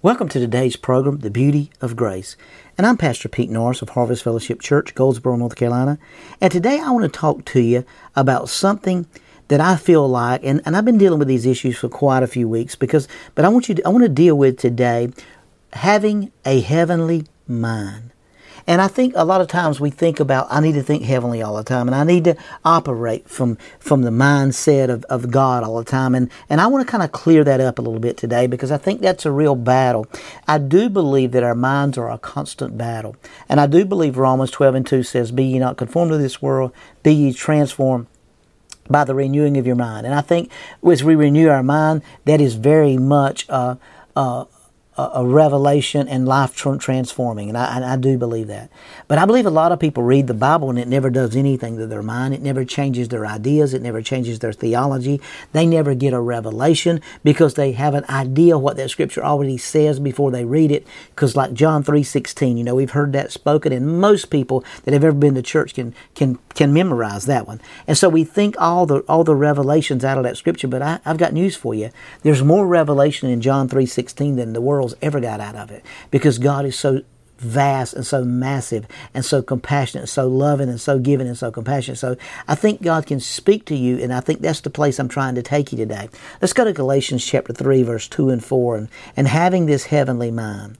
Welcome to today's program, The Beauty of Grace. And I'm Pastor Pete Norris of Harvest Fellowship Church, Goldsboro, North Carolina. And today I want to talk to you about something that I feel like, and, and I've been dealing with these issues for quite a few weeks because, but I want you to, I want to deal with today having a heavenly mind. And I think a lot of times we think about, I need to think heavenly all the time, and I need to operate from, from the mindset of, of God all the time. And, and I want to kind of clear that up a little bit today because I think that's a real battle. I do believe that our minds are a constant battle. And I do believe Romans 12 and 2 says, Be ye not conformed to this world, be ye transformed by the renewing of your mind. And I think as we renew our mind, that is very much uh, uh, a, revelation and life transforming. And I, and I do believe that. But I believe a lot of people read the Bible and it never does anything to their mind. It never changes their ideas. It never changes their theology. They never get a revelation because they have an idea what that scripture already says before they read it. Because like John 3.16, you know, we've heard that spoken and most people that have ever been to church can, can, can memorize that one. And so we think all the, all the revelations out of that scripture, but I, I've got news for you. There's more revelation in John 3.16 than the world's ever got out of it because God is so vast and so massive and so compassionate, and so loving and so giving and so compassionate. So I think God can speak to you, and I think that's the place I'm trying to take you today. Let's go to Galatians chapter 3, verse 2 and 4, and, and having this heavenly mind.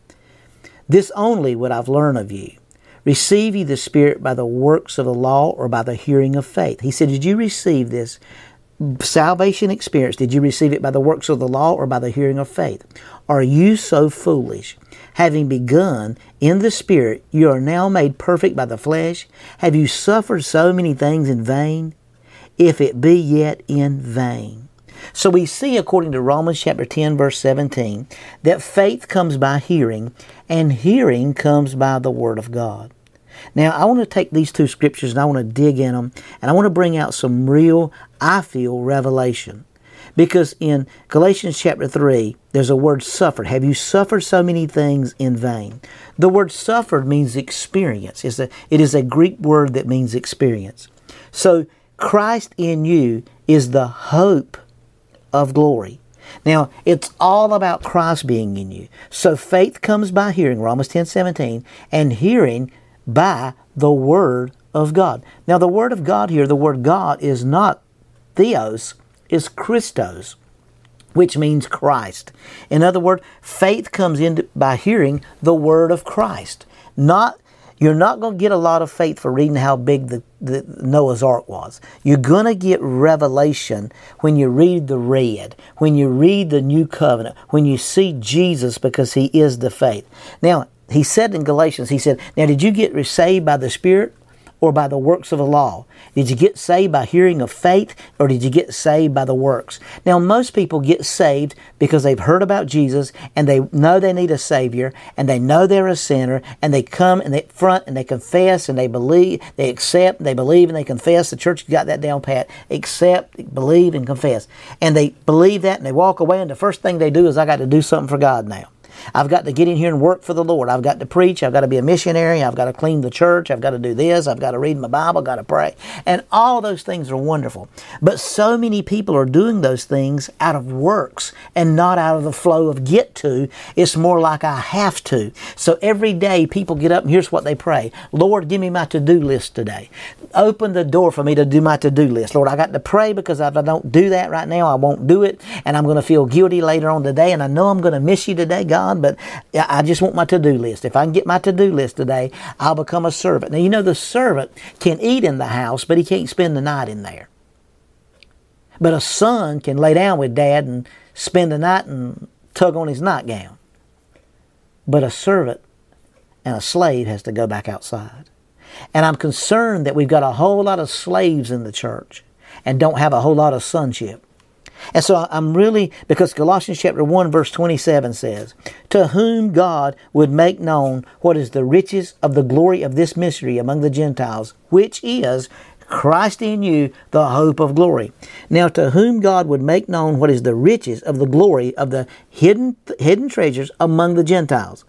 This only would I've learned of you. Receive ye the Spirit by the works of the law or by the hearing of faith? He said, Did you receive this salvation experience, did you receive it by the works of the law or by the hearing of faith? Are you so foolish? Having begun in the Spirit, you are now made perfect by the flesh. Have you suffered so many things in vain? If it be yet in vain. So we see, according to Romans chapter 10, verse 17, that faith comes by hearing, and hearing comes by the Word of God. Now, I want to take these two scriptures and I want to dig in them and I want to bring out some real, I feel, revelation. Because in Galatians chapter 3, there's a word suffered. Have you suffered so many things in vain? The word suffered means experience. It's a, it is a Greek word that means experience. So Christ in you is the hope of glory. Now, it's all about Christ being in you. So faith comes by hearing, Romans 10 17, and hearing by the Word of God. Now, the Word of God here, the word God is not theos, is Christos, which means Christ. In other words, faith comes in by hearing the Word of Christ. Not you're not going to get a lot of faith for reading how big the, the Noah's Ark was. You're going to get revelation when you read the red, when you read the new covenant, when you see Jesus because he is the faith. Now, he said in Galatians, he said, Now did you get saved by the Spirit or by the works of the law? Did you get saved by hearing of faith or did you get saved by the works? Now, most people get saved because they've heard about Jesus and they know they need a Savior and they know they're a sinner and they come and they front and they confess and they believe, they accept, they believe and they confess. The church got that down pat. Accept, believe, and confess. And they believe that and they walk away and the first thing they do is, I got to do something for God now. I've got to get in here and work for the Lord. I've got to preach. I've got to be a missionary. I've got to clean the church. I've got to do this. I've got to read my Bible. I've got to pray. And all those things are wonderful. But so many people are doing those things out of works and not out of the flow of get to. It's more like I have to. So every day people get up and here's what they pray Lord, give me my to do list today. Open the door for me to do my to do list. Lord, I got to pray because if I don't do that right now, I won't do it. And I'm going to feel guilty later on today. And I know I'm going to miss you today, God on, but I just want my to do list. If I can get my to do list today, I'll become a servant. Now, you know, the servant can eat in the house, but he can't spend the night in there. But a son can lay down with dad and spend the night and tug on his nightgown. But a servant and a slave has to go back outside. And I'm concerned that we've got a whole lot of slaves in the church and don't have a whole lot of sonship. And so I'm really, because Colossians chapter 1 verse 27 says, To whom God would make known what is the riches of the glory of this mystery among the Gentiles, which is Christ in you, the hope of glory. Now, to whom God would make known what is the riches of the glory of the hidden, hidden treasures among the Gentiles.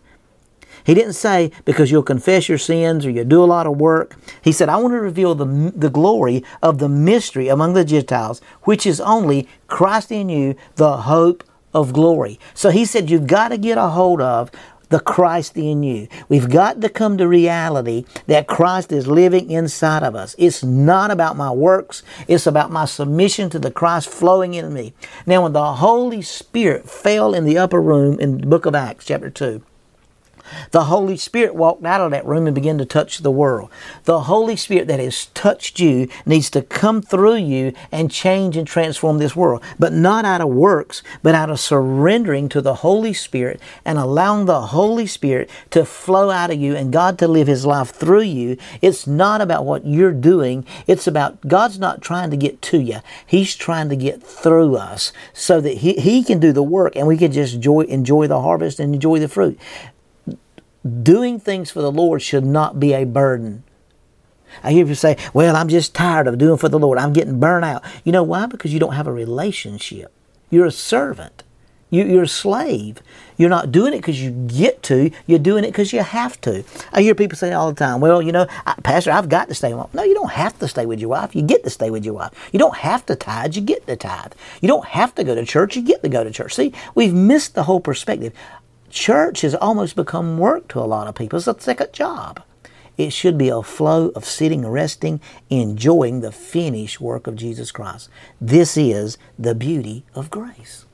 He didn't say because you'll confess your sins or you do a lot of work. He said, I want to reveal the, the glory of the mystery among the Gentiles, which is only Christ in you, the hope of glory. So he said, You've got to get a hold of the Christ in you. We've got to come to reality that Christ is living inside of us. It's not about my works, it's about my submission to the Christ flowing in me. Now, when the Holy Spirit fell in the upper room in the book of Acts, chapter 2, the Holy Spirit walked out of that room and began to touch the world. The Holy Spirit that has touched you needs to come through you and change and transform this world. But not out of works, but out of surrendering to the Holy Spirit and allowing the Holy Spirit to flow out of you and God to live His life through you. It's not about what you're doing. It's about God's not trying to get to you. He's trying to get through us so that He, he can do the work and we can just enjoy, enjoy the harvest and enjoy the fruit doing things for the Lord should not be a burden. I hear people say, Well, I'm just tired of doing for the Lord. I'm getting burnt out. You know why? Because you don't have a relationship. You're a servant. You, are a slave. You're not doing it because you get to. You're doing it because you have to. I hear people say all the time, well, you know, Pastor, I've got to stay with No, you don't have to stay with your wife. You get to stay with your wife. You don't have to tithe. You get to tithe. You don't have to go to church. You get to go to church. See, we've missed the whole perspective church has almost become work to a lot of people. It's a second job. It should be a flow of sitting, resting, enjoying the finished work of Jesus Christ. This is the beauty of grace.